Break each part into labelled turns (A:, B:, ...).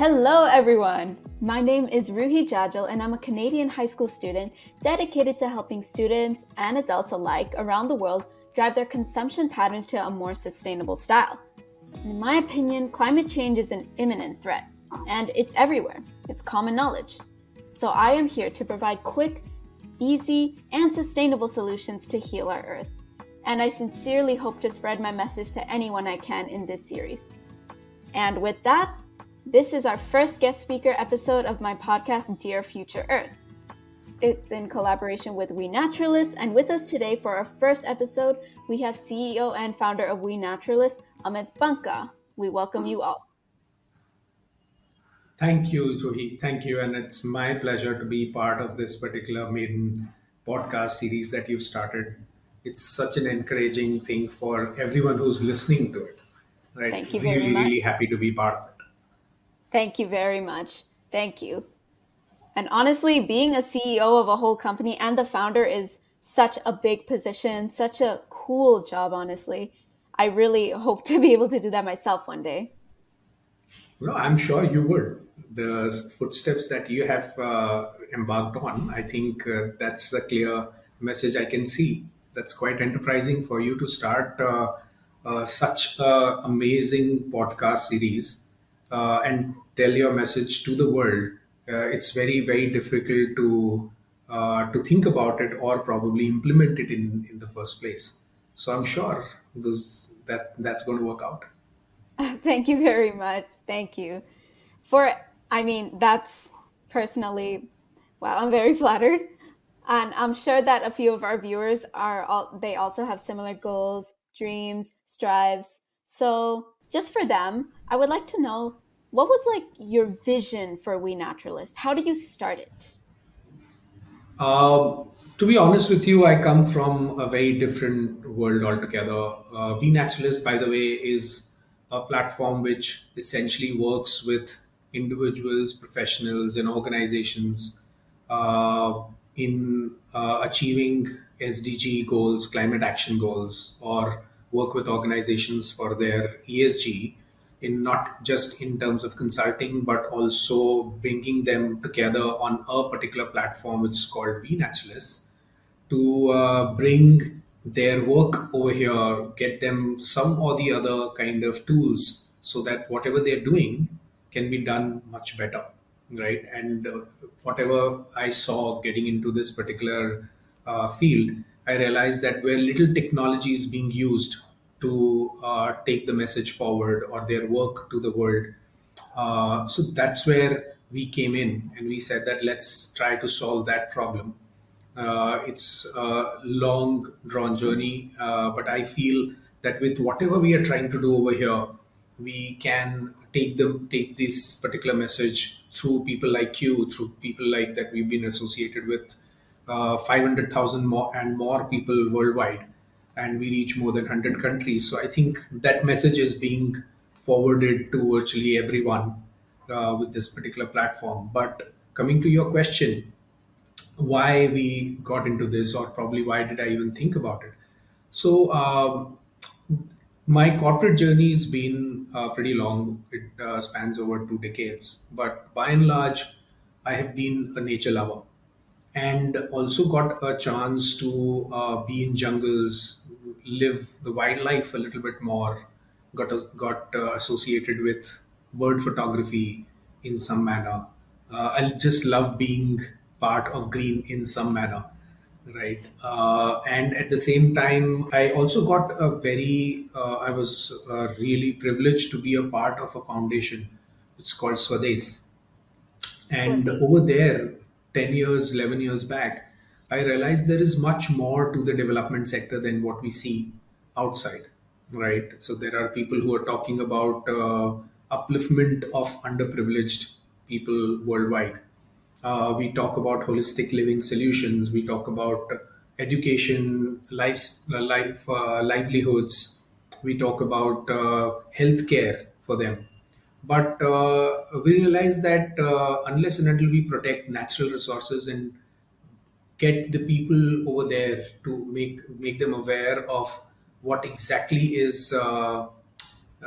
A: Hello, everyone. My name is Ruhi Jajal, and I'm a Canadian high school student dedicated to helping students and adults alike around the world drive their consumption patterns to a more sustainable style. In my opinion, climate change is an imminent threat, and it's everywhere. It's common knowledge. So I am here to provide quick, easy, and sustainable solutions to heal our Earth. And I sincerely hope to spread my message to anyone I can in this series. And with that, this is our first guest speaker episode of my podcast, Dear Future Earth. It's in collaboration with We Naturalists, and with us today for our first episode, we have CEO and founder of We Naturalists, Amit Banka. We welcome you all.
B: Thank you, Ruhi. Thank you. And it's my pleasure to be part of this particular maiden podcast series that you've started. It's such an encouraging thing for everyone who's listening to it.
A: Right? Thank you
B: really,
A: very
B: much. Really happy to be part of it.
A: Thank you very much. Thank you. And honestly, being a CEO of a whole company and the founder is such a big position, such a cool job, honestly. I really hope to be able to do that myself one day.
B: No, I'm sure you would. The footsteps that you have uh, embarked on, I think uh, that's a clear message I can see. That's quite enterprising for you to start uh, uh such an amazing podcast series uh, and tell your message to the world, uh, it's very very difficult to uh, to think about it or probably implement it in in the first place. So I'm sure those that that's going to work out.
A: Thank you very much. Thank you for. I mean, that's personally, wow, I'm very flattered. And I'm sure that a few of our viewers are all, they also have similar goals, dreams, strives. So just for them, I would like to know what was like your vision for We Naturalist? How did you start it?
B: Uh, to be honest with you, I come from a very different world altogether. Uh, we Naturalist, by the way, is a platform which essentially works with individuals, professionals, and organizations uh, in uh, achieving SDG goals, climate action goals, or work with organizations for their ESG in not just in terms of consulting, but also bringing them together on a particular platform, which is called We Naturalists, to uh, bring their work over here, get them some or the other kind of tools so that whatever they're doing can be done much better, right? And uh, whatever I saw getting into this particular uh, field, I realized that where little technology is being used to uh, take the message forward or their work to the world. Uh, so that's where we came in and we said that let's try to solve that problem. Uh, it's a long drawn journey, uh, but I feel that with whatever we are trying to do over here, we can take them take this particular message through people like you, through people like that we've been associated with, uh, 500,000 more and more people worldwide and we reach more than 100 countries. So I think that message is being forwarded to virtually everyone uh, with this particular platform. But coming to your question, why we got into this, or probably why did I even think about it? So, um, my corporate journey has been uh, pretty long. It uh, spans over two decades. But by and large, I have been a nature lover and also got a chance to uh, be in jungles, live the wildlife a little bit more. Got a, got uh, associated with bird photography in some manner. Uh, I just love being part of green in some manner, right? Uh, and at the same time, I also got a very. Uh, I was uh, really privileged to be a part of a foundation. It's called Swades, and over there 10 years, 11 years back, I realized there is much more to the development sector than what we see outside, right? So there are people who are talking about uh, upliftment of underprivileged people worldwide. Uh, we talk about holistic living solutions. We talk about education, life, life uh, livelihoods. We talk about uh, healthcare for them. But uh, we realize that uh, unless and until we protect natural resources and get the people over there to make make them aware of what exactly is uh,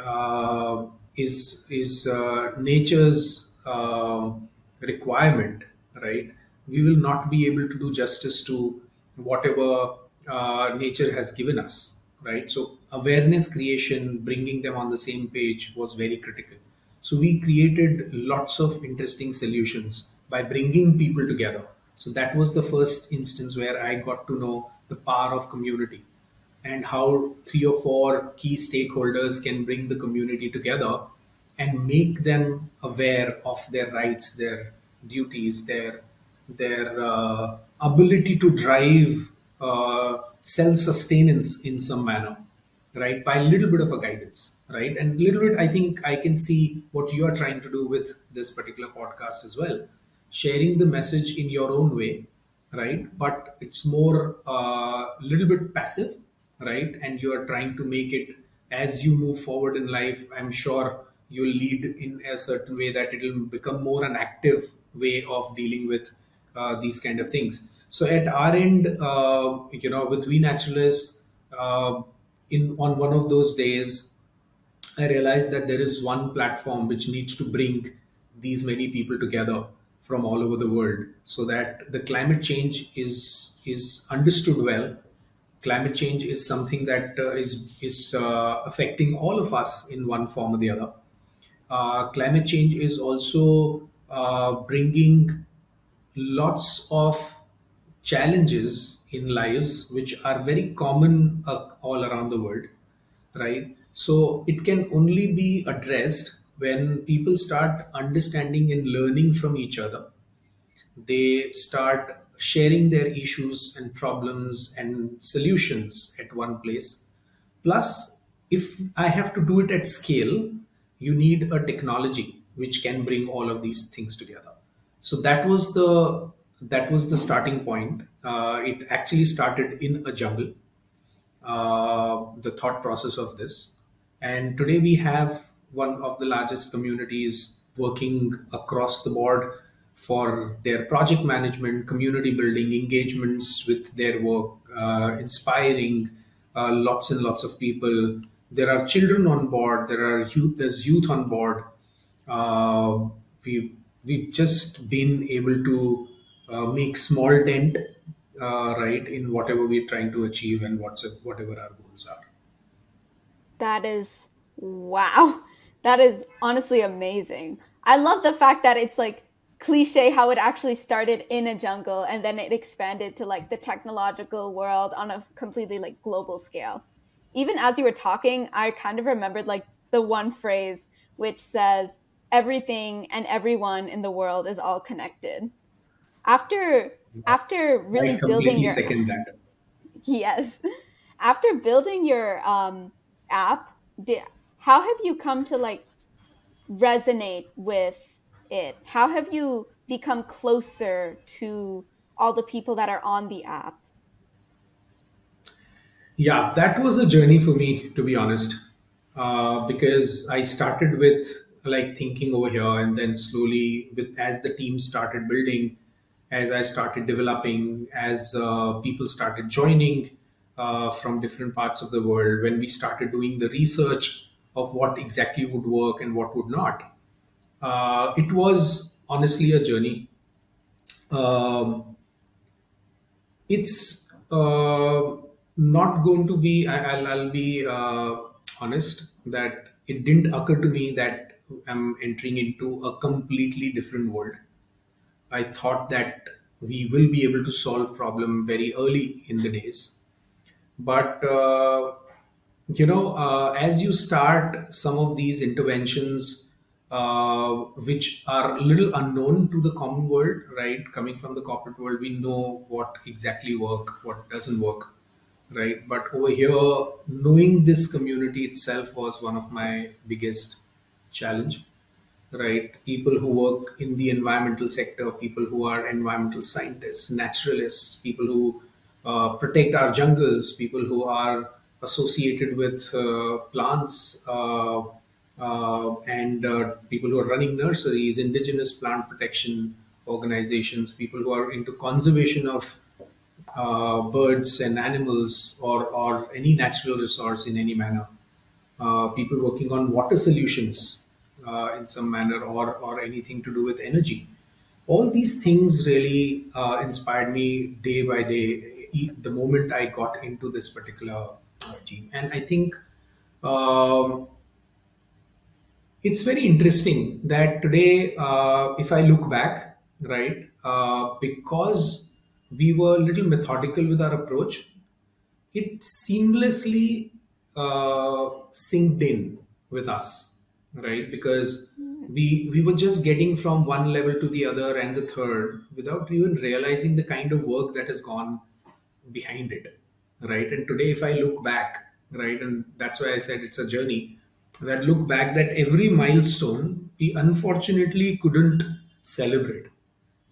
B: uh is is uh, nature's uh, requirement, right? We will not be able to do justice to whatever uh, nature has given us, right? So awareness creation, bringing them on the same page was very critical. So we created lots of interesting solutions by bringing people together. So that was the first instance where I got to know the power of community and how three or four key stakeholders can bring the community together and make them aware of their rights, their duties, their their uh, ability to drive uh, self-sustenance in some manner, right? By a little bit of a guidance, right? And a little bit, I think I can see what you are trying to do with this particular podcast as well, sharing the message in your own way, right? But it's more a uh, little bit passive, right? And you are trying to make it as you move forward in life. I'm sure you'll lead in a certain way that it'll become more an active way of dealing with uh, these kind of things. So at our end, uh, you know, with We Naturalists, uh, in on one of those days, I realized that there is one platform which needs to bring these many people together from all over the world, so that the climate change is is understood well. Climate change is something that uh, is is uh, affecting all of us in one form or the other. Uh, climate change is also bringing lots of challenges in lives which are very common uh, all around the world right so it can only be addressed when people start understanding and learning from each other they start sharing their issues and problems and solutions at one place plus if i have to do it at scale you need a technology which can bring all of these things together so that was the that was the starting point. Uh, it actually started in a jungle. Uh, the thought process of this, and today we have one of the largest communities working across the board for their project management, community building, engagements with their work, uh, inspiring uh, lots and lots of people. There are children on board. There are youth. There's youth on board. Uh, we we've just been able to uh, make small dent uh, right in whatever we're trying to achieve and what's whatever our goals are
A: that is wow that is honestly amazing i love the fact that it's like cliche how it actually started in a jungle and then it expanded to like the technological world on a completely like global scale even as you were talking i kind of remembered like the one phrase which says everything and everyone in the world is all connected. After after really building your
B: second.
A: Yes. After building your um, app, did, how have you come to like resonate with it? How have you become closer to all the people that are on the app?
B: Yeah, that was a journey for me, to be honest, uh, because I started with like thinking over here and then slowly with as the team started building as i started developing as uh, people started joining uh, from different parts of the world when we started doing the research of what exactly would work and what would not. Uh, it was honestly a journey. Um, it's uh, not going to be I, will I'll be uh, honest that it didn't occur to me that I'm entering into a completely different world. I thought that we will be able to solve problem very early in the days, but uh, you know, uh, as you start some of these interventions, uh, which are a little unknown to the common world, right? Coming from the corporate world, we know what exactly work, what doesn't work, right? But over here, knowing this community itself was one of my biggest challenge right people who work in the environmental sector people who are environmental scientists naturalists people who uh, protect our jungles people who are associated with uh, plants uh, uh and people who are running nurseries indigenous plant protection organizations people who are into conservation of uh, birds and animals or, or any natural resource in any manner uh, people working on water solutions uh, in some manner or, or anything to do with energy. All these things really inspired me day by day the moment I got into this particular team. And I think um, it's very interesting that today, uh, if I look back, right, uh, because we were a little methodical with our approach, it seamlessly uh, synced in with us, right? Because we we were just getting from one level to the other and the third without even realizing the kind of work that has gone behind it, right? And today, if I look back, right, and that's why I said it's a journey. That look back, that every milestone we unfortunately couldn't celebrate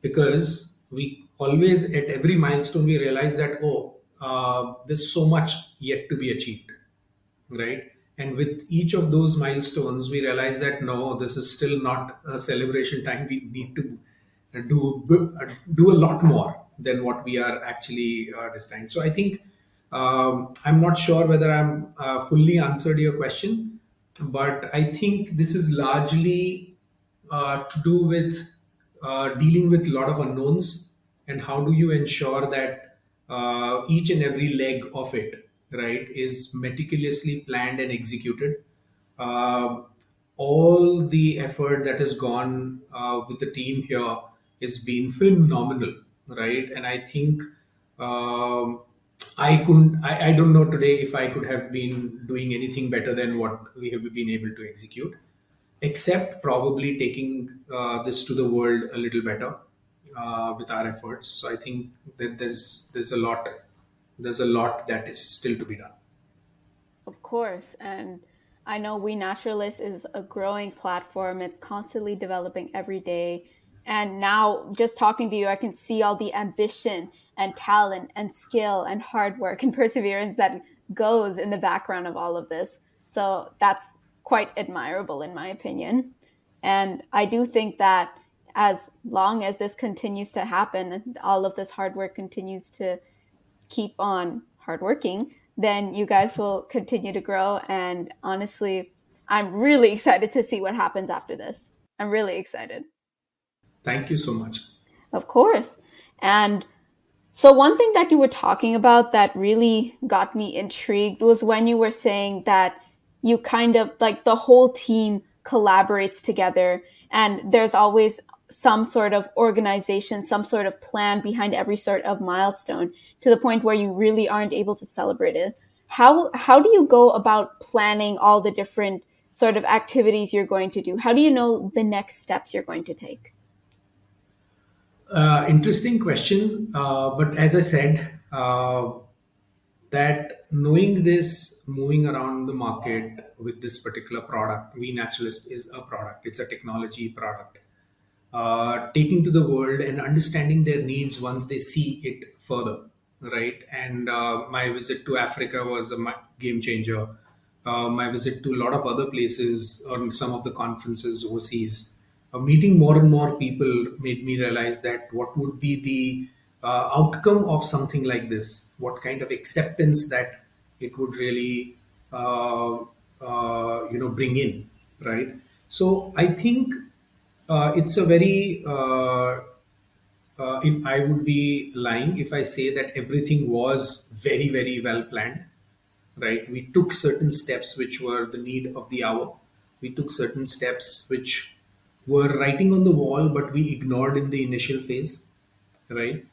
B: because we always at every milestone we realize that oh uh, there's so much yet to be achieved right and with each of those milestones we realize that no this is still not a celebration time we need to do do a lot more than what we are actually uh, destined so i think um, i'm not sure whether i'm uh, fully answered your question but i think this is largely uh, to do with uh, dealing with a lot of unknowns and how do you ensure that uh, each and every leg of it right is meticulously planned and executed. Uh, all the effort that has gone uh, with the team here has been phenomenal right? And i think um, i couldn't I, I don't know today if i could have been doing anything better than what we have been able to execute except probably taking uh, this to the world a little better uh, with our efforts. So I think that there's there's a lot there's a lot that is still to be done.
A: Of course, and I know We Naturalists is a growing platform. It's constantly developing every day. And now, just talking to you, I can see all the ambition and talent and skill and hard work and perseverance that goes in the background of all of this. So that's quite admirable, in my opinion. And I do think that as long as this continues to happen, all of this hard work continues to keep on hardworking, then you guys will continue to grow. And honestly, I'm really excited to see what happens after this. I'm really excited.
B: Thank you so much.
A: Of course. And so, one thing that you were talking about that really got me intrigued was when you were saying that you kind of like the whole team collaborates together and there's always some sort of organization, some sort of plan behind every sort of milestone to the point where you really aren't able to celebrate it. How how do you go about planning all the different sort of activities you're going to do? How do you know the next steps you're going to take?
B: Uh, interesting question, uh, but as I said, uh, that knowing this, moving around the market with this particular product, We Naturalist is a product. It's a technology product. Uh, taking to the world and understanding their needs once they see it further, right? And uh, my visit to Africa was a game changer. My visit to a lot of other places on some of the conferences overseas, meeting more and more people made me realize that what would be the uh, outcome of something like this, what kind of acceptance that it would really, uh, uh, you know, bring in, right? So I think uh, it's a very, uh, uh, if I would be lying if I say that everything was very, very well planned, right? We took certain steps which were the need of the hour. We took certain steps which were writing on the wall, but we ignored in the initial phase, right?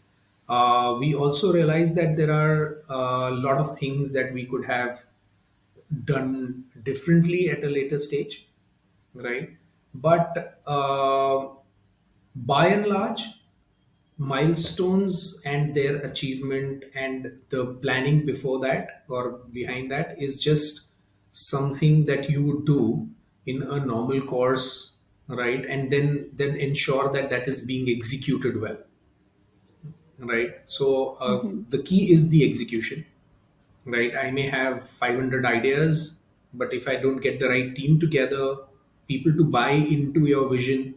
B: Uh, we also realized that there are a lot of things that we could have done differently at a later stage, right? But uh, by and large, milestones and their achievement and the planning before that or behind that is just something that you would do in a normal course right? And then then ensure that that is being executed well right? So uh, mm-hmm. the key is the execution right? I may have 500 ideas but if i don't get the right team together people to buy into your vision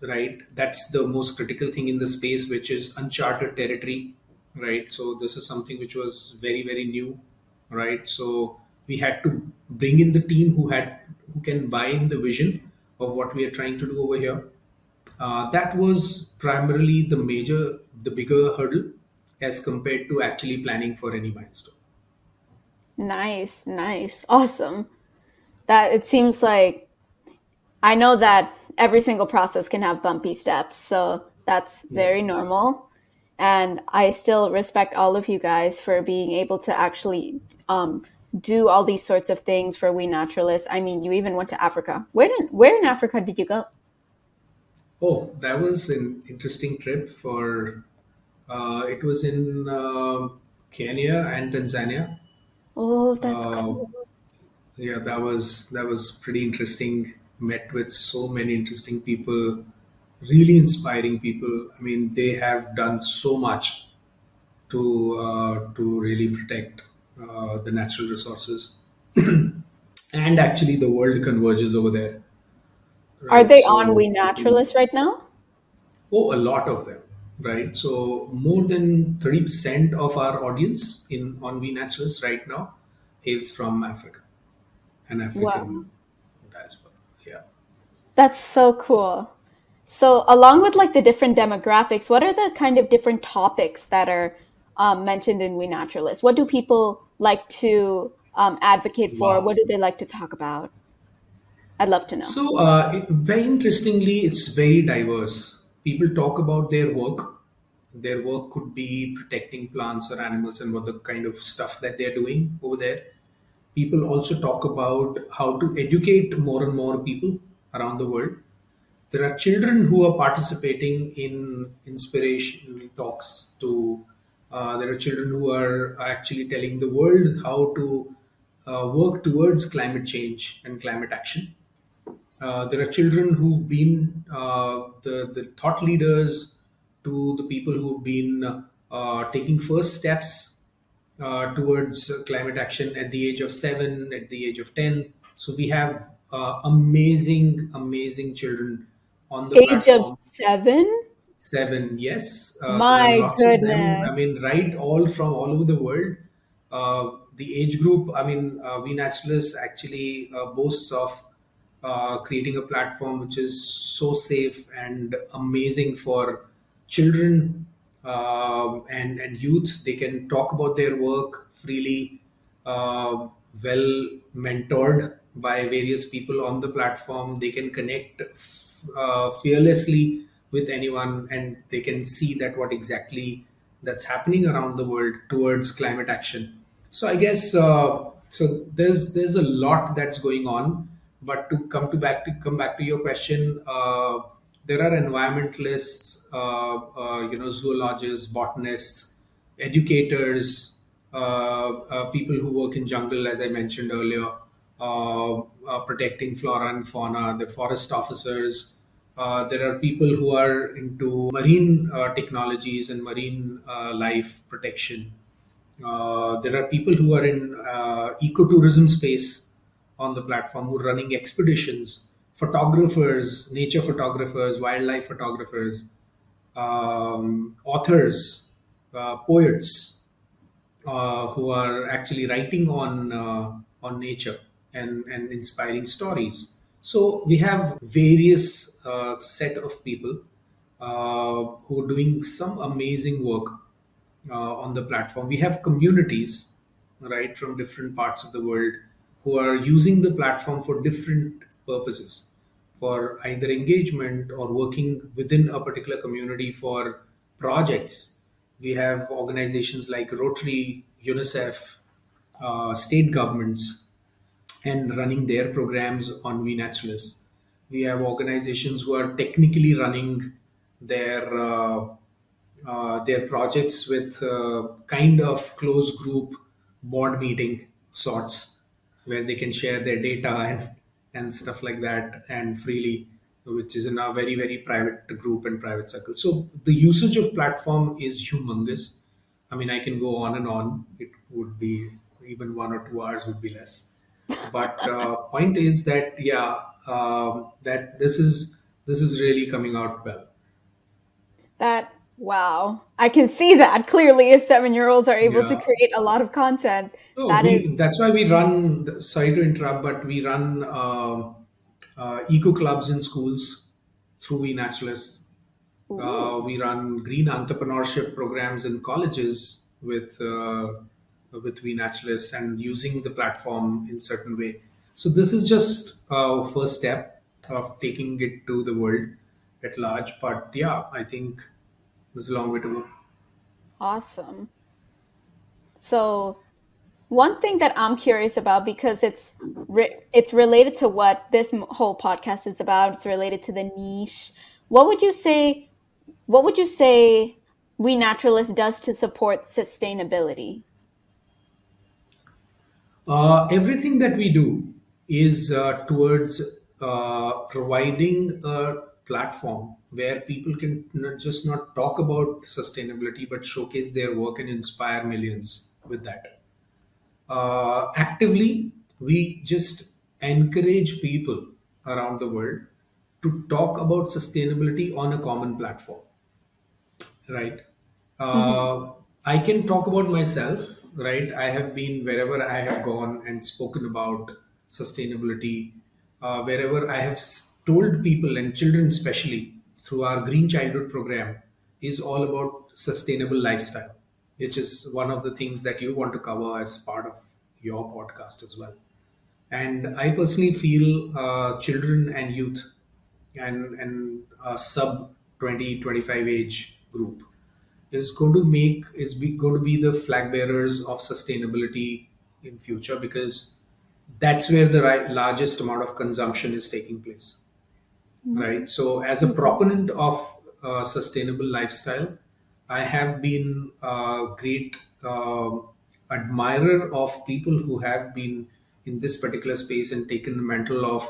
B: right? That's the most critical thing in the space which is uncharted territory right? So this is something which was very very new right? So we had to bring in the team who had who can buy in the vision of what we are trying to do over here. Uh, that was primarily the major, the bigger hurdle as compared to actually planning for any milestone.
A: Nice, nice, awesome. That it seems like I know that every single process can have bumpy steps, so that's very yeah. normal. And I still respect all of you guys for being able to actually um, do all these sorts of things for we naturalists. I mean, you even went to Africa. Where did where in Africa did you go?
B: Oh, that was an interesting trip. For uh, it was in uh, Kenya and Tanzania.
A: Oh, that's uh, cool.
B: Yeah, that was that was pretty interesting. Met with so many interesting people, really inspiring people. I mean, they have done so much to uh, to really protect uh, the natural resources, and actually the world converges over there.
A: Right? Are they so, on We Naturalists right now?
B: Oh, a lot of them, right? So more than thirty percent of our audience in on We Naturalists right now hails from Africa and African wow. diaspora. Yeah,
A: that's so cool. So, along with like the different demographics, what are the kind of different topics that are um, mentioned in We Naturalists? What do people like to um, advocate for? Wow. What do they like to talk about? I'd love to know.
B: So, uh, very interestingly, it's very diverse. People talk about their work. Their work could be protecting plants or animals and what the kind of stuff that they're doing over there. People also talk about how to educate more and more people around the world. There are children who are participating in inspirational talks to uh, there are children who are actually telling the world how to uh, work towards climate change and climate action. Uh, there are children who've been uh, the, the thought leaders to the people who've been uh, taking first steps uh, towards climate action at the age of seven, at the age of 10. So we have amazing, amazing children on the
A: age platform. of seven
B: Seven, yes.
A: Uh, My goodness.
B: I mean, right, all from all over the world. Uh, the age group, I mean, uh, We Naturalists actually uh, boasts of uh, creating a platform which is so safe and amazing for children um, and, and youth. They can talk about their work freely, uh, well mentored by various people on the platform. They can connect fearlessly with anyone and they can see that what exactly that's happening around the world towards climate action. So i guess uh, so there's there's a lot that's going on but to come to back to come back to your question uh, there are environmentalists uh, uh you know zoologists botanists educators uh, uh, people who work in jungle as i mentioned earlier protecting flora and fauna the forest officers uh, there are people who are into marine uh, technologies and marine uh, life protection. Uh, there are people who are in uh, ecotourism space on the platform who are running expeditions, photographers, nature photographers, wildlife photographers, um, authors, poets who are actually writing on on nature and, and inspiring stories. So we have various uh, set of people uh, who are doing some amazing work uh, on the platform. We have communities, right, from different parts of the world who are using the platform for different purposes, for either engagement or working within a particular community for projects. We have organizations like Rotary, UNICEF, uh, state governments and running their programs on We Naturalists. We have organizations who are technically running their uh, uh, their projects with uh, kind of close group board meeting sorts, where they can share their data and and stuff like that and freely, which is in a very very private group and private circle. So the usage of platform is humongous. I mean, I can go on and on. It would be even one or two hours would be less but uh, point is that yeah um, that this is this is really coming out well
A: that Wow. I can see that clearly if seven year olds are able to create a lot of content.
B: Oh,
A: That is
B: we that's why we run. Sorry to interrupt, but we run uh, uh, eco clubs in schools through We Naturalists. Uh, we run green entrepreneurship programs in colleges with uh, with We Naturalists and using the platform in certain way. So this is just a first step of taking it to the world at large. But yeah, I think there's a long way to go.
A: awesome. So one thing that I'm curious about because it's re- it's related to what this whole podcast is about. It's related to the niche. What would you say? What would you say We Naturalist does to support sustainability?
B: Uh, everything that we do is uh, towards uh, providing a platform where people can not just not talk about sustainability but showcase their work and inspire millions with that. Uh, actively, we just encourage people around the world to talk about sustainability on a common platform right uh, i can talk about myself right? I have been wherever i have gone and spoken about sustainability uh, wherever i have told people and children especially through our green childhood program is all about sustainable lifestyle which is one of the things that you want to cover as part of your podcast as well. And I personally feel uh, children and youth and and sub 20 25 age group is going to make is be, going to be the flag bearers of sustainability in future because that's where the right, largest amount of consumption is taking place right? So, as a proponent of uh, sustainable lifestyle, I have been a great um admirer of people who have been in this particular space and taken the mantle of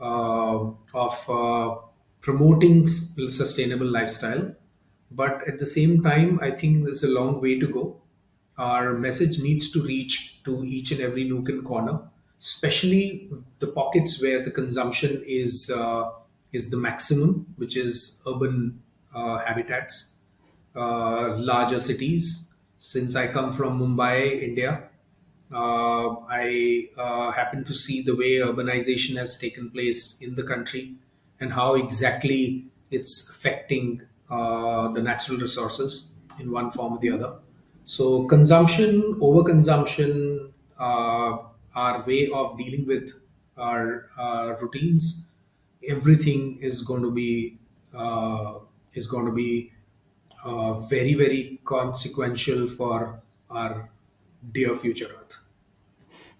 B: uh, of uh, promoting sustainable lifestyle. But at the same time, I think there's a long way to go our message needs to reach to each and every nook and corner, especially the pockets where the consumption is uh, is the maximum, which is urban uh, habitats, uh, larger cities. Since I come from Mumbai, India, uh, I uh, happen to see the way urbanization has taken place in the country and how exactly it's affecting uh, the natural resources in one form or the other. So, consumption, overconsumption, uh, our way of dealing with our uh, routines, everything is going to be uh, is going to be uh, very very consequential for our dear future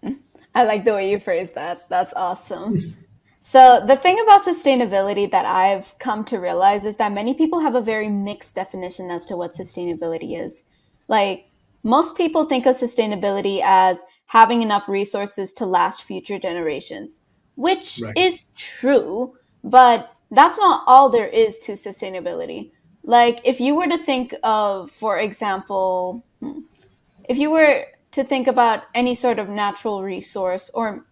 B: Earth.
A: I like the way you phrase that. That's awesome. So, the thing about sustainability that I've come to realize is that many people have a very mixed definition as to what sustainability is. Like, most people think of sustainability as having enough resources to last future generations, which
B: Right.
A: is true, but that's not all there is to sustainability. Like, if you were to think of, for example, hmm, if you were to think about any sort of natural resource or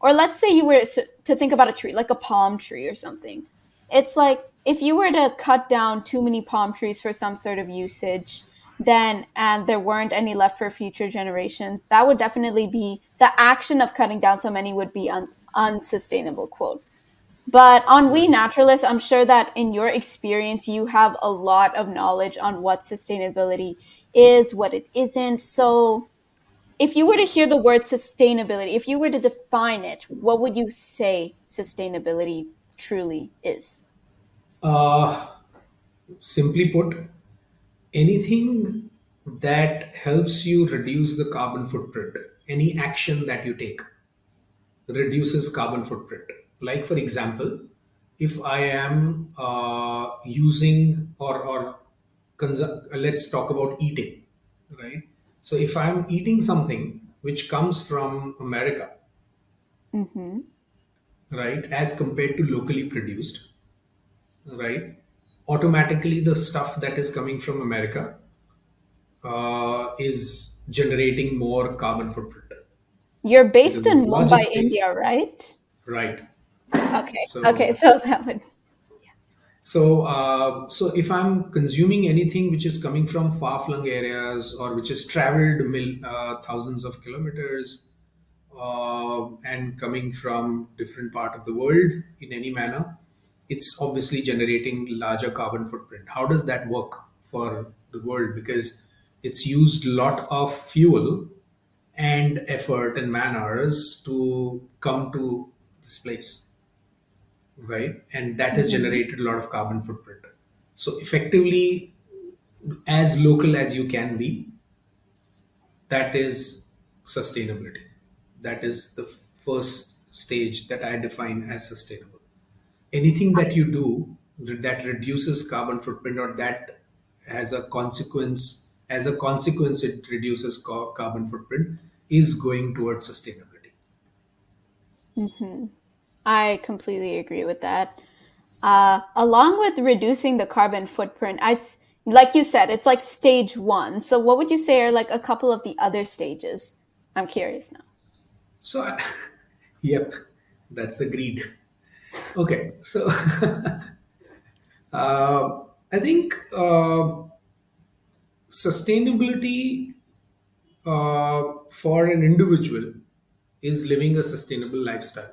A: or let's say you were to think about a tree like a palm tree or something it's like if you were to cut down too many palm trees for some sort of usage then and there weren't any left for future generations that would definitely be the action of cutting down so many would be un- unsustainable quote but on We Naturalists, I'm sure that in your experience, you have a lot of knowledge on what sustainability is, what it isn't. So, if you were to hear the word sustainability, if you were to define it, what would you say sustainability truly is?
B: Uh, simply put, anything that helps you reduce the carbon footprint, any action that you take reduces carbon footprint. Like, for example, if I am uh, using or, or let's talk about eating, right? So, if I'm eating something which comes from America,
A: Mm-hmm.
B: right, as compared to locally produced, right, automatically the stuff that is coming from America uh, is generating more carbon footprint
A: You're based in Mumbai, India, right?
B: right?
A: Okay. Okay.
B: So
A: So that would.
B: So, uh, so if I'm consuming anything which is coming from far-flung areas or which has traveled mil, uh, thousands of kilometers uh, and coming from different part of the world in any manner, it's obviously generating larger carbon footprint. How does that work for the world? Because it's used a lot of fuel and effort and manners to come to this place right? And that has
A: Mm-hmm.
B: generated a lot of carbon footprint. So effectively, as local as you can be, that is sustainability. That is the first stage that I define as sustainable. Anything that you do that reduces carbon footprint or that has a consequence, as a consequence, it reduces carbon footprint is going towards sustainability.
A: Mm-hmm. I completely agree with that. Uh, along with reducing the carbon footprint, I'd like you said, it's like stage one. So, what would you say are like a couple of the other stages? I'm curious now.
B: So, I, yep, that's the greed. Okay, so Uh, I think uh, sustainability uh, for an individual is living a sustainable lifestyle.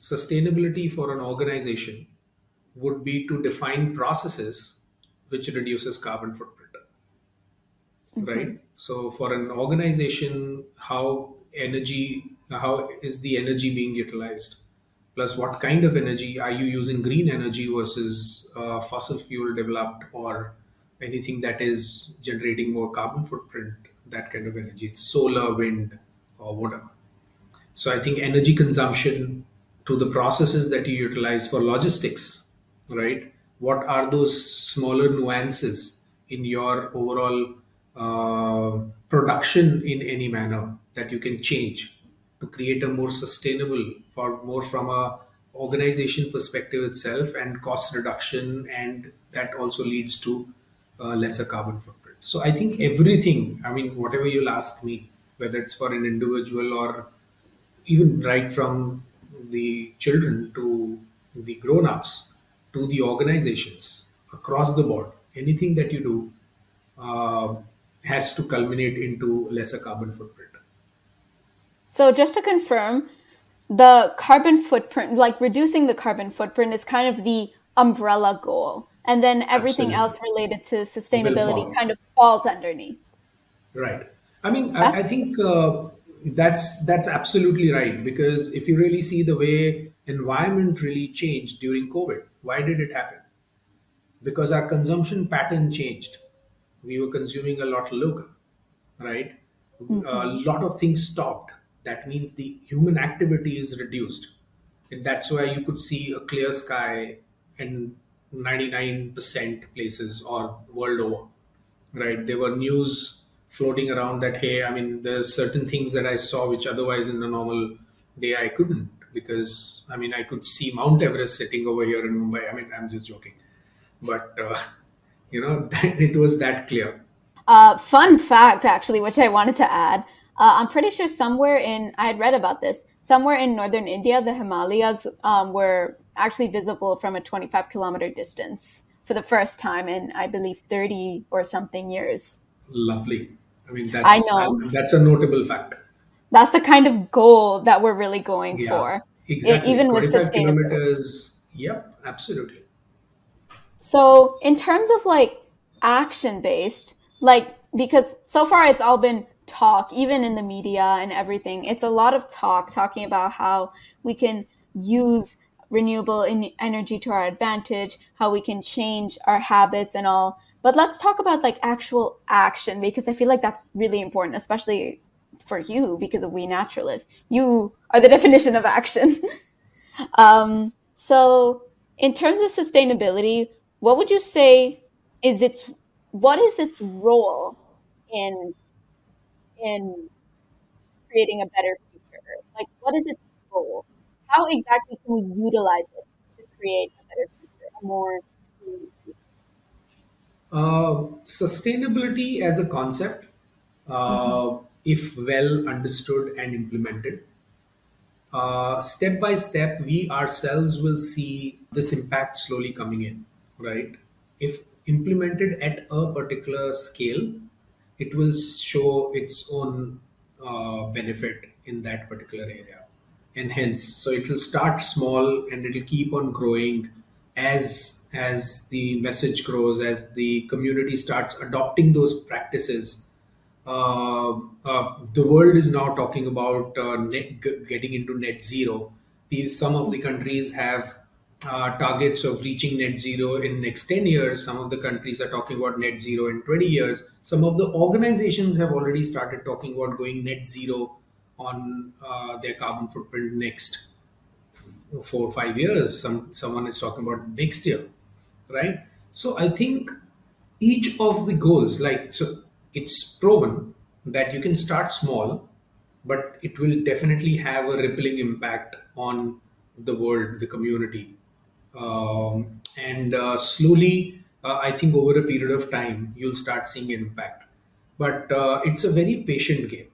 B: Sustainability for an organization would be to define processes which reduces carbon footprint right?
A: Mm-hmm.
B: so for an organization how energy how is the energy being utilized? Plus what kind of energy? Are you using green energy versus uh, fossil fuel developed or anything that is generating more carbon footprint that kind of energy? It's solar wind or whatever. So I think energy consumption to the processes that you utilize for logistics, right? What are those smaller nuances in your overall uh, production in any manner that you can change to create a more sustainable for more from a organization perspective itself and cost reduction and that also leads to uh, lesser carbon footprint so i think everything i mean whatever you'll ask me whether it's for an individual or even right from the children to the grown-ups to the organizations across the board anything that you do uh, has to culminate into lesser carbon footprint
A: So, just to confirm, the carbon footprint, like reducing the carbon footprint, is kind of the umbrella goal. And then everything else related to sustainability kind of falls underneath.
B: right i mean i, I think uh, that's that's absolutely right because if you really see the way environment really changed during covid why did it happen because our consumption pattern changed. We were consuming a lot local, right? A
A: hmm
B: lot of things stopped. That means the human activity is reduced. And that's why you could see a clear sky in 99% places or world over, right? There were news floating around that, hey, I mean, there's certain things that I saw which otherwise in a normal day I couldn't because, I mean, I could see Mount Everest sitting over here in Mumbai. I mean, I'm just joking but uh, you know it was that clear
A: Uh, fun fact, actually, which I wanted to add. Uh, I'm pretty sure somewhere in, I had read about this, somewhere in northern India, the Himalayas um, were actually visible from a 25 kilometer distance for the first time in, I believe, 30 or something years.
B: lovely i mean
A: I
B: that's uh,
A: know.
B: that's a notable fact
A: That's the kind of goal that we're really going
B: yeah
A: for,
B: exactly
A: even with
B: 25
A: sustainability.
B: kilometers yep absolutely
A: So, in terms of like action based, like, because so far it's all been talk, even in the media and everything, it's a lot of talk talking about how we can use renewable en- energy to our advantage, how we can change our habits and all. But let's talk about like actual action because I feel like that's really important, especially for you because of we naturalists. You are the definition of action. Um, so, in terms of sustainability, what would you say is its what is its role in in creating a better future? Like, what is its role? How exactly can we utilize it to create a better future, a more?
B: Uh, sustainability as a concept uh, if well understood and implemented uh, step by step we ourselves will see this impact slowly coming in right? If implemented at a particular scale, it will show its own uh, benefit in that particular area. And hence, so it will start small and it'll keep on growing as as the message grows, as the community starts adopting those practices. Uh, uh, the world is now talking about uh, net, getting into net zero. Some of the countries have uh, targets of reaching net zero in next 10 years some of the countries are talking about net zero in 20 years some of the organizations have already started talking about going net zero on uh, their carbon footprint next four or five years some someone is talking about next year right? So i think each of the goals like so it's proven that you can start small but it will definitely have a rippling impact on the world the community. Um, and uh, slowly uh, i think over a period of time you'll start seeing impact. But uh, it's a very patient game.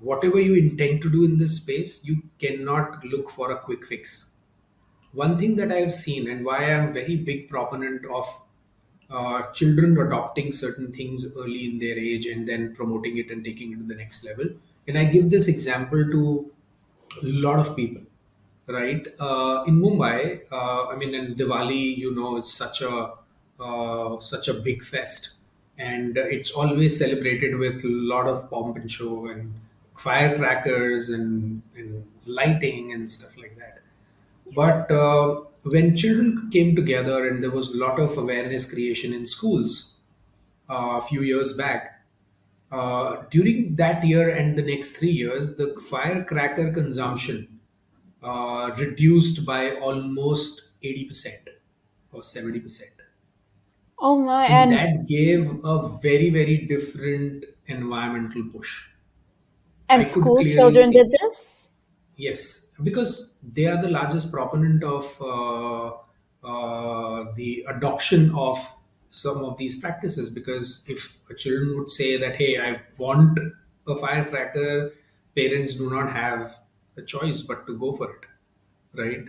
B: Whatever you intend to do in this space you cannot look for a quick fix one thing that i've seen and why i'm very big proponent of uh, children adopting certain things early in their age and then promoting it and taking it to the next level and i give this example to a lot of people right? Uh, in Mumbai, uh, I mean, in Diwali, you know, it's such a uh, such a big fest, and it's always celebrated with a lot of pomp and show and firecrackers and, and lighting and stuff like that. But uh, when children came together and there was a lot of awareness creation in schools uh, a few years back, uh, during that year and the next three years, the firecracker consumption uh, reduced by almost 80% or 70%.
A: Oh my!
B: And
A: And
B: that gave a very, very different environmental push.
A: and
B: I could
A: school
B: clearly
A: children
B: see.
A: did this.
B: Yes, because they are the largest proponent of uh, uh, the adoption of some of these practices. Because if a children would say that, "Hey, I want a firecracker," parents do not have a choice but to go for it, right?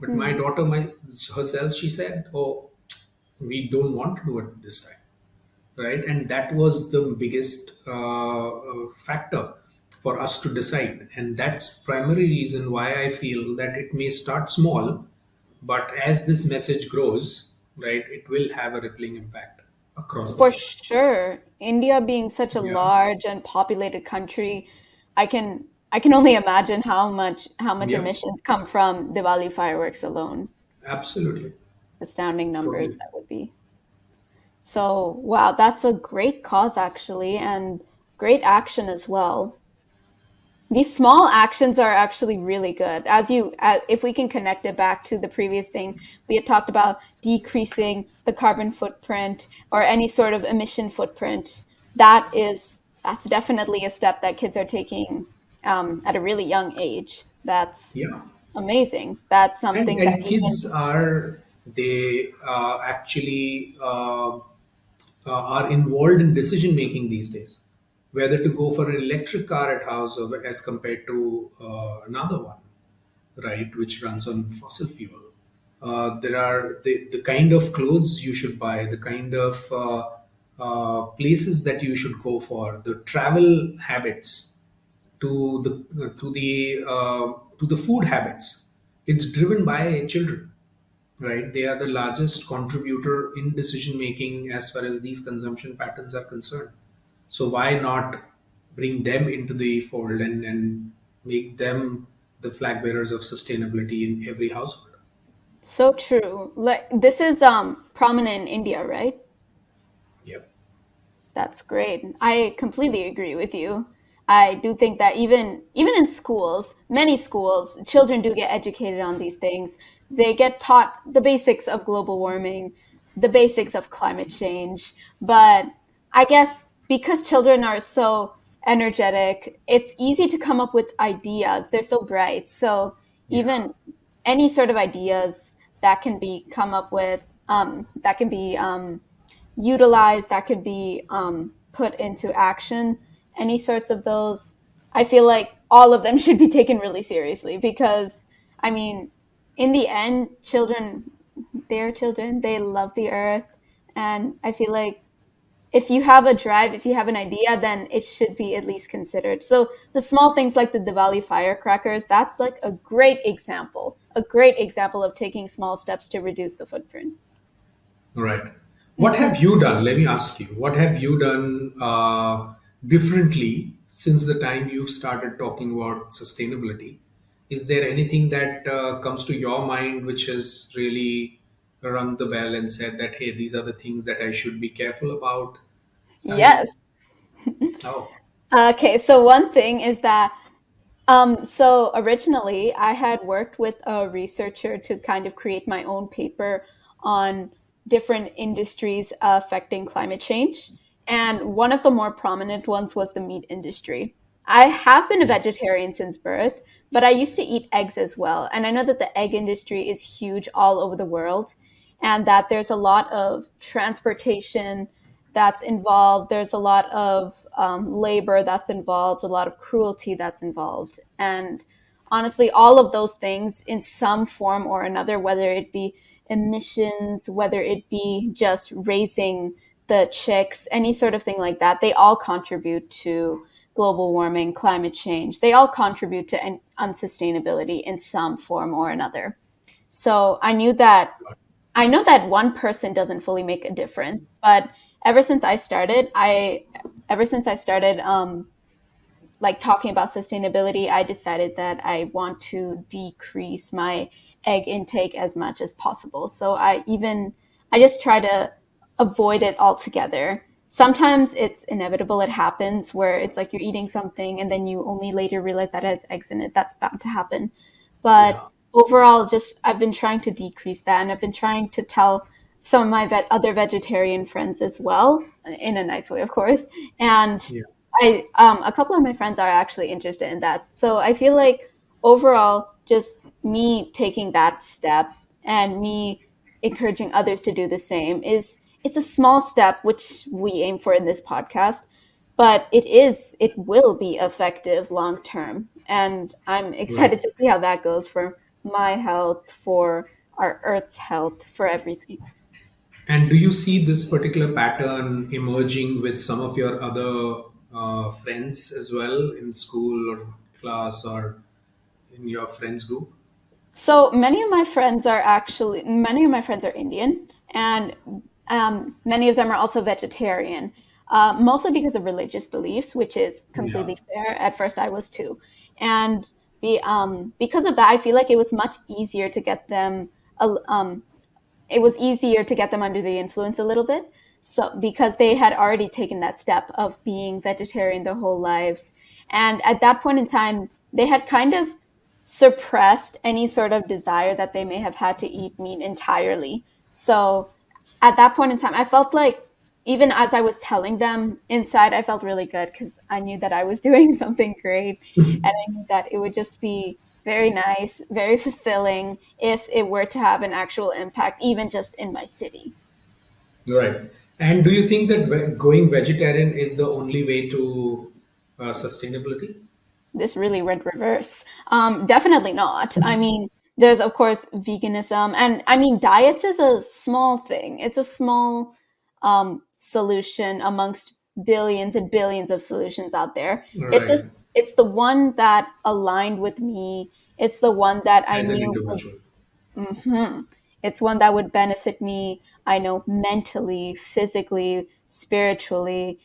B: But my
A: hmm
B: daughter, my herself, she said, "Oh, we don't want to do it this time." right? And that was the biggest uh, uh, factor for us to decide, and that's primary reason why I feel that it may start small, but as this message grows, right, it will have a rippling impact across the
A: For sure. India being such a
B: Yeah,
A: large and populated country, I can I can only imagine how much how much
B: yeah,
A: emissions come from Diwali fireworks alone.
B: absolutely,
A: Astounding numbers that would be. So, wow, that's a great cause actually, and great action as well. These small actions are actually really good. As you, uh, if we can connect it back to the previous thing, we had talked about decreasing the carbon footprint or any sort of emission footprint. That is, that's definitely a step that kids are taking um, at a really young age. That's
B: yeah.
A: amazing. That's
B: And
A: something that
B: and
A: even,
B: kids are they uh, actually uh, uh, are involved in decision making these days, whether to go for an electric car at house as compared to uh, another one, right, which runs on fossil fuel. Uh, there are the, the kind of clothes you should buy, the kind of uh, uh, places that you should go for, the travel habits to the to the uh, to the food habits. It's driven by children right? They are the largest contributor in decision making as far as these consumption patterns are concerned. So why not bring them into the fold and, and make them the flag bearers of sustainability in every household?
A: so true. Like this is um prominent in India, right?
B: Yep.
A: That's great. I completely agree with you. I do think that even even in schools, many schools, children do get educated on these things. They get taught the basics of global warming, the basics of climate change. But I guess because children are so energetic, it's easy to come up with ideas. They're so bright. So
B: Yeah.
A: even any sort of ideas that can be come up with, um, that can be um, utilized that could be um, put into action any sorts of those i feel like all of them should be taken really seriously because i mean in the end, children, they're children. They love the earth, and I feel like if you have a drive, if you have an idea, then it should be at least considered. So the small things like the Diwali firecrackers, that's like a great example, a great example of taking small steps to reduce the footprint.
B: Right. What have you done? Let me ask you. What have you done uh, differently since the time you started talking about sustainability? Is there anything that uh, comes to your mind which has really rung the bell and said that, hey, these are the things that I should be careful about?
A: Yes.
B: Oh,
A: Okay, so one thing is that um, so originally I had worked with a researcher to kind of create my own paper on different industries affecting climate change. And one of the more prominent ones was the meat industry. I have been a vegetarian since birth, but I used to eat eggs as well. And I know that the egg industry is huge all over the world and that there's a lot of transportation that's involved. There's a lot of um, labor that's involved, a lot of cruelty that's involved. And honestly, all of those things in some form or another, whether it be emissions, whether it be just raising the chicks, any sort of thing like that, they all contribute to global warming, climate change. They all contribute to un- unsustainability in some form or another. So I knew that I know that one person doesn't fully make a difference, but ever since I started, I ever since I started um, like talking about sustainability, I decided that I want to decrease my egg intake as much as possible. So I even I just try to avoid it altogether. Sometimes it's inevitable. It happens where it's like you're eating something and then you only later realize that it has eggs in it. That's bound to happen. But
B: yeah.
A: Overall, just I've been trying to decrease that, and I've been trying to tell some of my vet, other vegetarian friends as well, in a nice way, of course. And
B: Yeah.
A: I, um, a couple of my friends are actually interested in that. So I feel like overall, just me taking that step and me encouraging others to do the same is it's a small step, which we aim for in this podcast, but it is it will be effective long term, and I'm
B: Right.
A: excited to see how that goes for my health, for our Earth's health, for everything.
B: And do you see this particular pattern emerging with some of your other uh, friends as well in school or class or in your friends group?
A: So many of my friends are actually many of my friends are Indian, and um, many of them are also vegetarian, uh, mostly because of religious beliefs, which is
B: Yeah,
A: completely fair. At first, I was too, and be, um, because of that, I feel like it was much easier to get them. Um, it was easier to get them under the influence a little bit. So because they had already taken that step of being vegetarian their whole lives. And at that point in time, they had kind of suppressed any sort of desire that they may have had to eat meat entirely. So at that point in time, I felt like even as I was telling them inside, I felt really good because I knew that I was doing something great. And I knew that it would just be very nice, very fulfilling if it were to have an actual impact, even just in my city.
B: right. And do you think that going vegetarian is the only way to uh, sustainability?
A: this really went reverse. Um, definitely not. I mean, there's of course veganism, and I mean, diets is a small thing. It's a small um, solution amongst billions and billions of solutions out there. It's just it's the one that aligned with me. It's the one that I
B: As an
A: knew. Mhm. It's one that would benefit me, I know, mentally, physically, spiritually.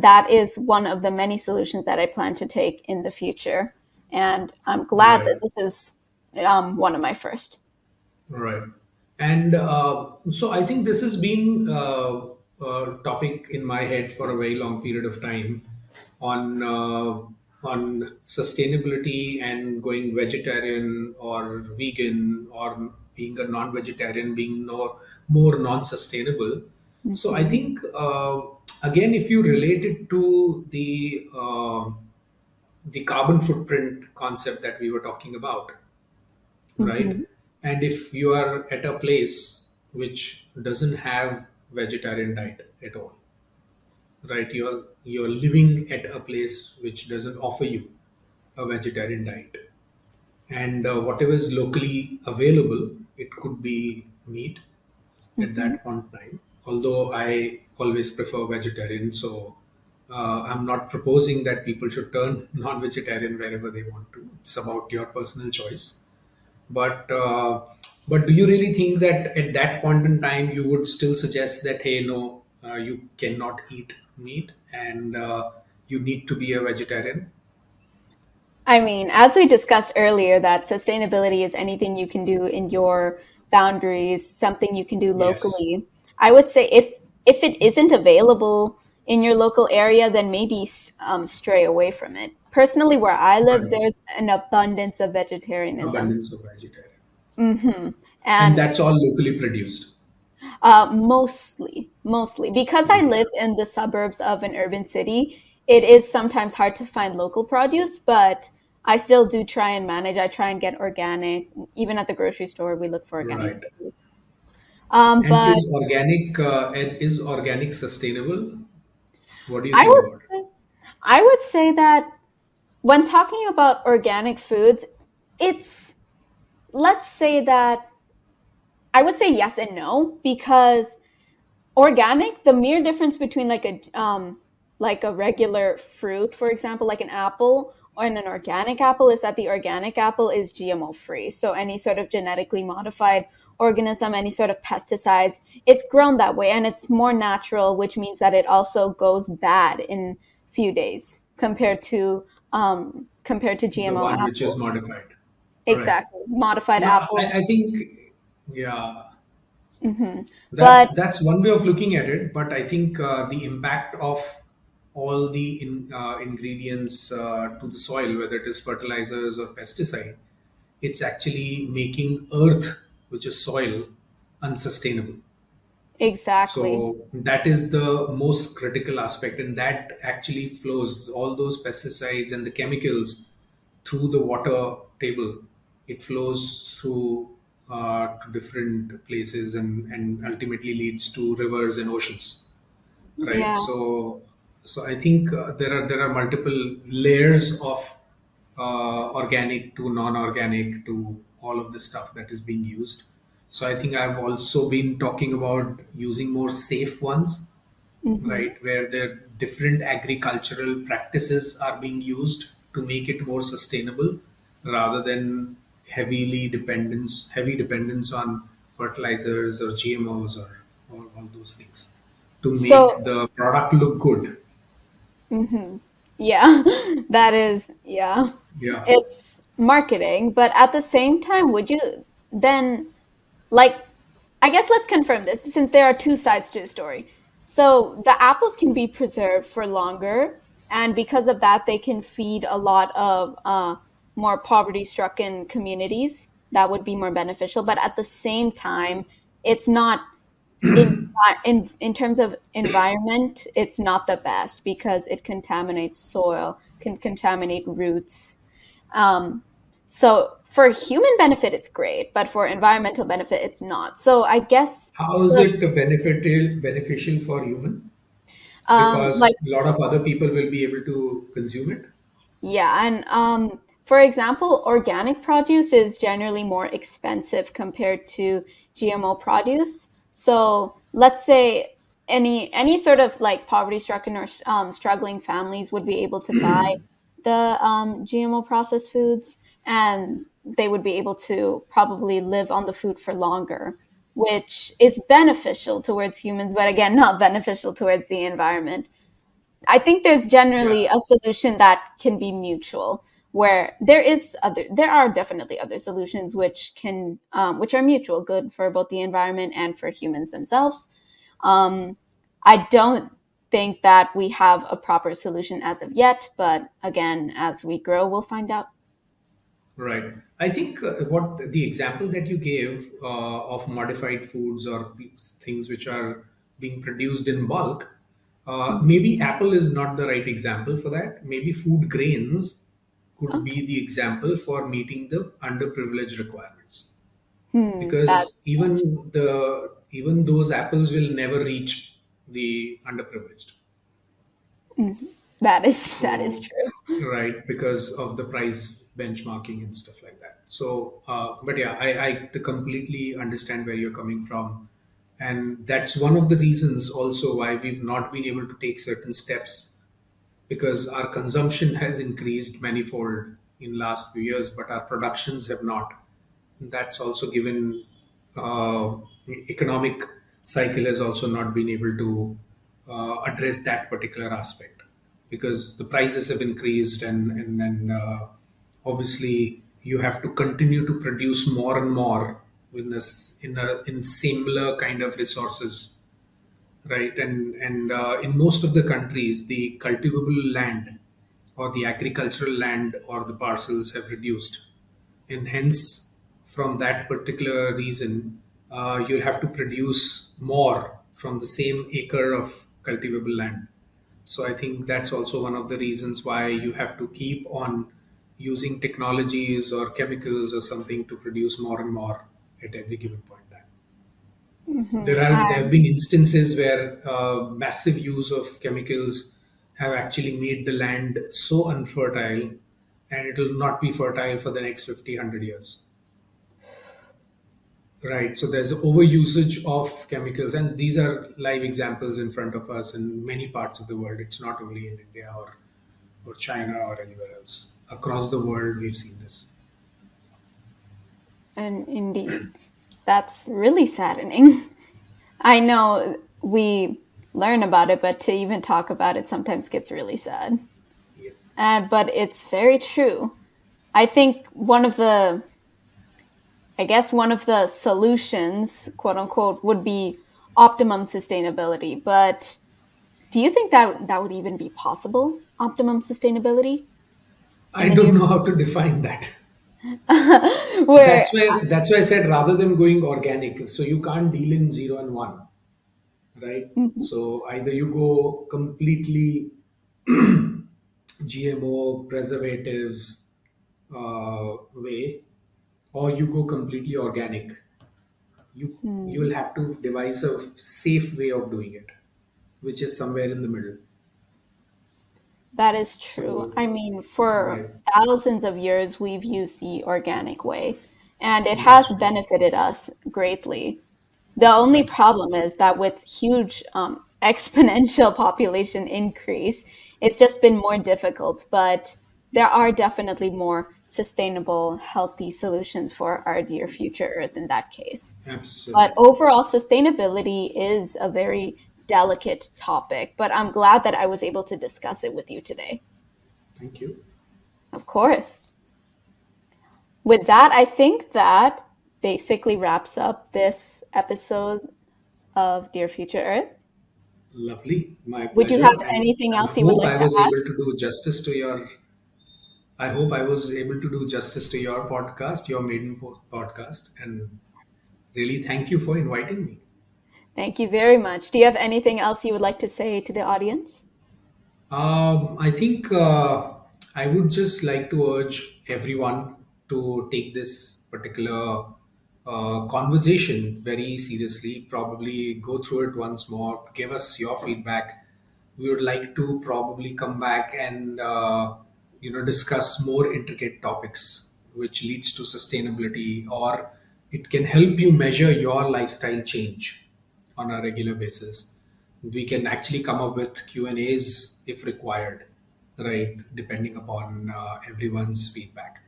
A: That is one of the many solutions that I plan to take in the future. And I'm glad
B: Right.
A: that this is um, one of my first.
B: Right. And uh, so I think this has been uh, topic in my head for a very long period of time on uh, on sustainability and going vegetarian or vegan or being a non-vegetarian, being no, more non-sustainable. So I
A: Mhm.
B: think uh, again, if you relate it to the uh, the carbon footprint concept that we were talking about, right?
A: Mhm.
B: And if you are at a place which doesn't have vegetarian diet at all, right? You're you're living at a place which doesn't offer you a vegetarian diet, and uh, whatever is locally available, it could be meat at that point in time. Although I always prefer vegetarian, so uh, I'm not proposing that people should turn non-vegetarian wherever they want to. It's about your personal choice. But uh, but do you really think that at that point in time you would still suggest that hey no, uh, you cannot eat meat and uh, you need to be a vegetarian?
A: I mean, as we discussed earlier, that sustainability is anything you can do in your boundaries, something you can do
B: Yes.
A: locally. I would say if if it isn't available in your local area, then maybe um, stray away from it. Personally, where I live,
B: Right.
A: there's an abundance of vegetarianism,
B: Abundance of vegetarian.
A: Hmm
B: And
A: and
B: that's all locally produced.
A: uh, mostly, mostly because I live in the suburbs of an urban city, it is sometimes hard to find local produce, but I still do try and manage. I try and get organic. Even at the grocery store, we look for organic.
B: Right.
A: Um, but
B: is organic uh, and is organic sustainable? What do you
A: I
B: think
A: would say, I would say that when talking about organic foods, it's let's say that I would say yes and no because organic, the mere difference between like a um like a regular fruit, for example, like an apple and an organic apple is that the organic apple is GMO free. So any sort of genetically modified organism, any sort of pesticides, it's grown that way and it's more natural, which means that it also goes bad in few days compared to um compared to
B: The
A: GMO
B: one which is
A: apples.
B: Modified. Right.
A: Exactly. Modified
B: No, I,
A: apples.
B: I think, yeah,
A: hmm
B: that
A: But
B: that's one way of looking at it. But I think uh, the impact of all the in, uh, ingredients uh, to the soil, whether it is fertilizers or pesticide, it's actually making earth, which is soil, unsustainable.
A: exactly.
B: So that is the most critical aspect, and that actually flows all those pesticides and the chemicals through the water table. It flows through uh, to different places and, and ultimately leads to rivers and oceans, right?
A: Yeah.
B: So so I think uh, there are there are multiple layers of uh, organic to non-organic to all of the stuff that is being used. So I think I've also been talking about using more safe ones,
A: hmm
B: right, where the different agricultural practices are being used to make it more sustainable rather than heavily dependence heavy dependence on fertilizers or GMOs or all, all those things to make
A: So
B: the product look good.
A: hmm Yeah, that is, yeah.
B: Yeah.
A: It's marketing, but at the same time, would you then, like, I guess let's confirm this since there are two sides to the story. So the apples can be preserved for longer, and because of that, they can feed a lot of uh, more poverty-stricken communities. That would be more beneficial. But at the same time, it's not in in in terms of environment, it's not the best because it contaminates soil, can contaminate roots. Um, so for human benefit, it's great, but for environmental benefit, it's not. So I guess
B: How is
A: like
B: it beneficial beneficial for human?
A: um, like
B: Because a lot of other people will be able to consume it.
A: Yeah, and um, for example, organic produce is generally more expensive compared to GMO produce. So let's say any any sort of like poverty-stricken or um, struggling families would be able to buy the um, GMO processed foods, and they would be able to probably live on the food for longer, which is beneficial towards humans, but again, not beneficial towards the environment. I think there's generally
B: Yeah.
A: a solution that can be mutual, where there is other, there are definitely other solutions which can, um, which are mutual, good for both the environment and for humans themselves. Um, I don't think that we have a proper solution as of yet, but again, as we grow, we'll find out.
B: Right. I think uh, what the example that you gave uh, of modified foods or things which are being produced in bulk, uh, maybe Apple is not the right example for that. Maybe food grains could be the example for meeting the underprivileged requirements.
A: Hmm,
B: Because even the even those apples will never reach the underprivileged.
A: mhm. that is that is true.
B: right because of the price benchmarking and stuff like that So, uh, but yeah, I, I completely understand where you're coming from. And that's one of the reasons also why we've not been able to take certain steps because our consumption has increased manifold in last few years, but our productions have not. That's also given uh, economic cycle has also not been able to uh, address that particular aspect because the prices have increased and and, and uh, obviously you have to continue to produce more and more in this in a in similar kind of resources right? And and uh, in most of the countries the cultivable land or the agricultural land or the parcels have reduced. And hence from that particular reason uh, you'll have to produce more from the same acre of cultivable land. So i think that's also one of the reasons why you have to keep on using technologies or chemicals or something to produce more and more at every given point. Mm-hmm. There are there have been instances where uh, massive use of chemicals have actually made the land so unfertile and it will not be fertile for the next 50 100 years. Right so there's overusage of chemicals and these are live examples in front of us in many parts of the world. It's not only in india or or china or anywhere else. Across the world we've seen this.
A: And indeed that's really saddening. I know we learn about it but to even talk about it sometimes gets really sad. Yeah. and but it's very true. I think one of the i guess one of the solutions quote unquote would be optimum sustainability. But do you think that that would even be possible optimum sustainability?
B: I don't know how to define that. Where, that's why that's why I said rather than going organic, so you can't deal in zero and one, right? Mm-hmm. So either you go completely GMO preservatives uh, way, or you go completely organic. You mm. you'll have to devise a safe way of doing it, which is somewhere in the middle.
A: That is true. I mean, for thousands of years, we've used the organic way, and it has benefited us greatly. The only problem is that with huge um, exponential population increase, it's just been more difficult. But there are definitely more sustainable, healthy solutions for our dear future Earth in that case.
B: Absolutely.
A: But overall, sustainability is a very delicate topic, but I'm glad that I was able to discuss it with you today.
B: Thank you.
A: Of course. With that, I think that basically wraps up this episode of Dear Future Earth.
B: Lovely. My
A: pleasure. Would you have anything else you would like to
B: add? I was
A: add?
B: able to do justice to your. I hope I was able to do justice to your podcast, your maiden podcast, and really thank you for inviting me.
A: Thank you very much. Do you have anything else you would like to say to the audience?
B: Um, I think uh, I would just like to urge everyone to take this particular uh, conversation very seriously. Probably go through it once more, give us your feedback. We would like to probably come back and uh, you know discuss more intricate topics, which leads to sustainability, or it can help you measure your lifestyle change on a regular basis. We can actually come up with Q and A's if required, right? Depending upon uh, everyone's feedback.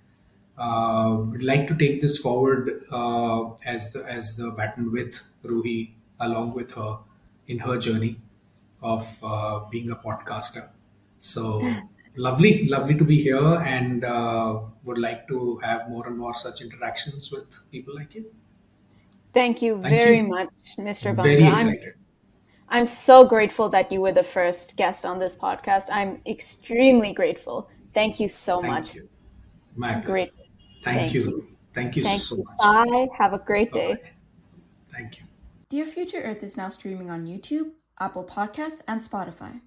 B: Uh, would like to take this forward uh, as the, as the baton with Ruhi along with her in her journey of uh, being a podcaster. So lovely, lovely to be here, and uh, would like to have more and more such interactions with people like you.
A: Thank you Thank very you. much, Mr. Banka.
B: Very excited.
A: I'm, I'm so grateful that you were the first guest on this podcast. I'm extremely grateful. Thank you so
B: Thank
A: much.
B: You. My
A: great.
B: Thank, Thank you. you. Thank you
A: Thank
B: so
A: you.
B: much.
A: Bye. Have a great day.
B: Bye. Thank you.
A: Dear Future Earth is now streaming on YouTube, Apple Podcasts, and Spotify.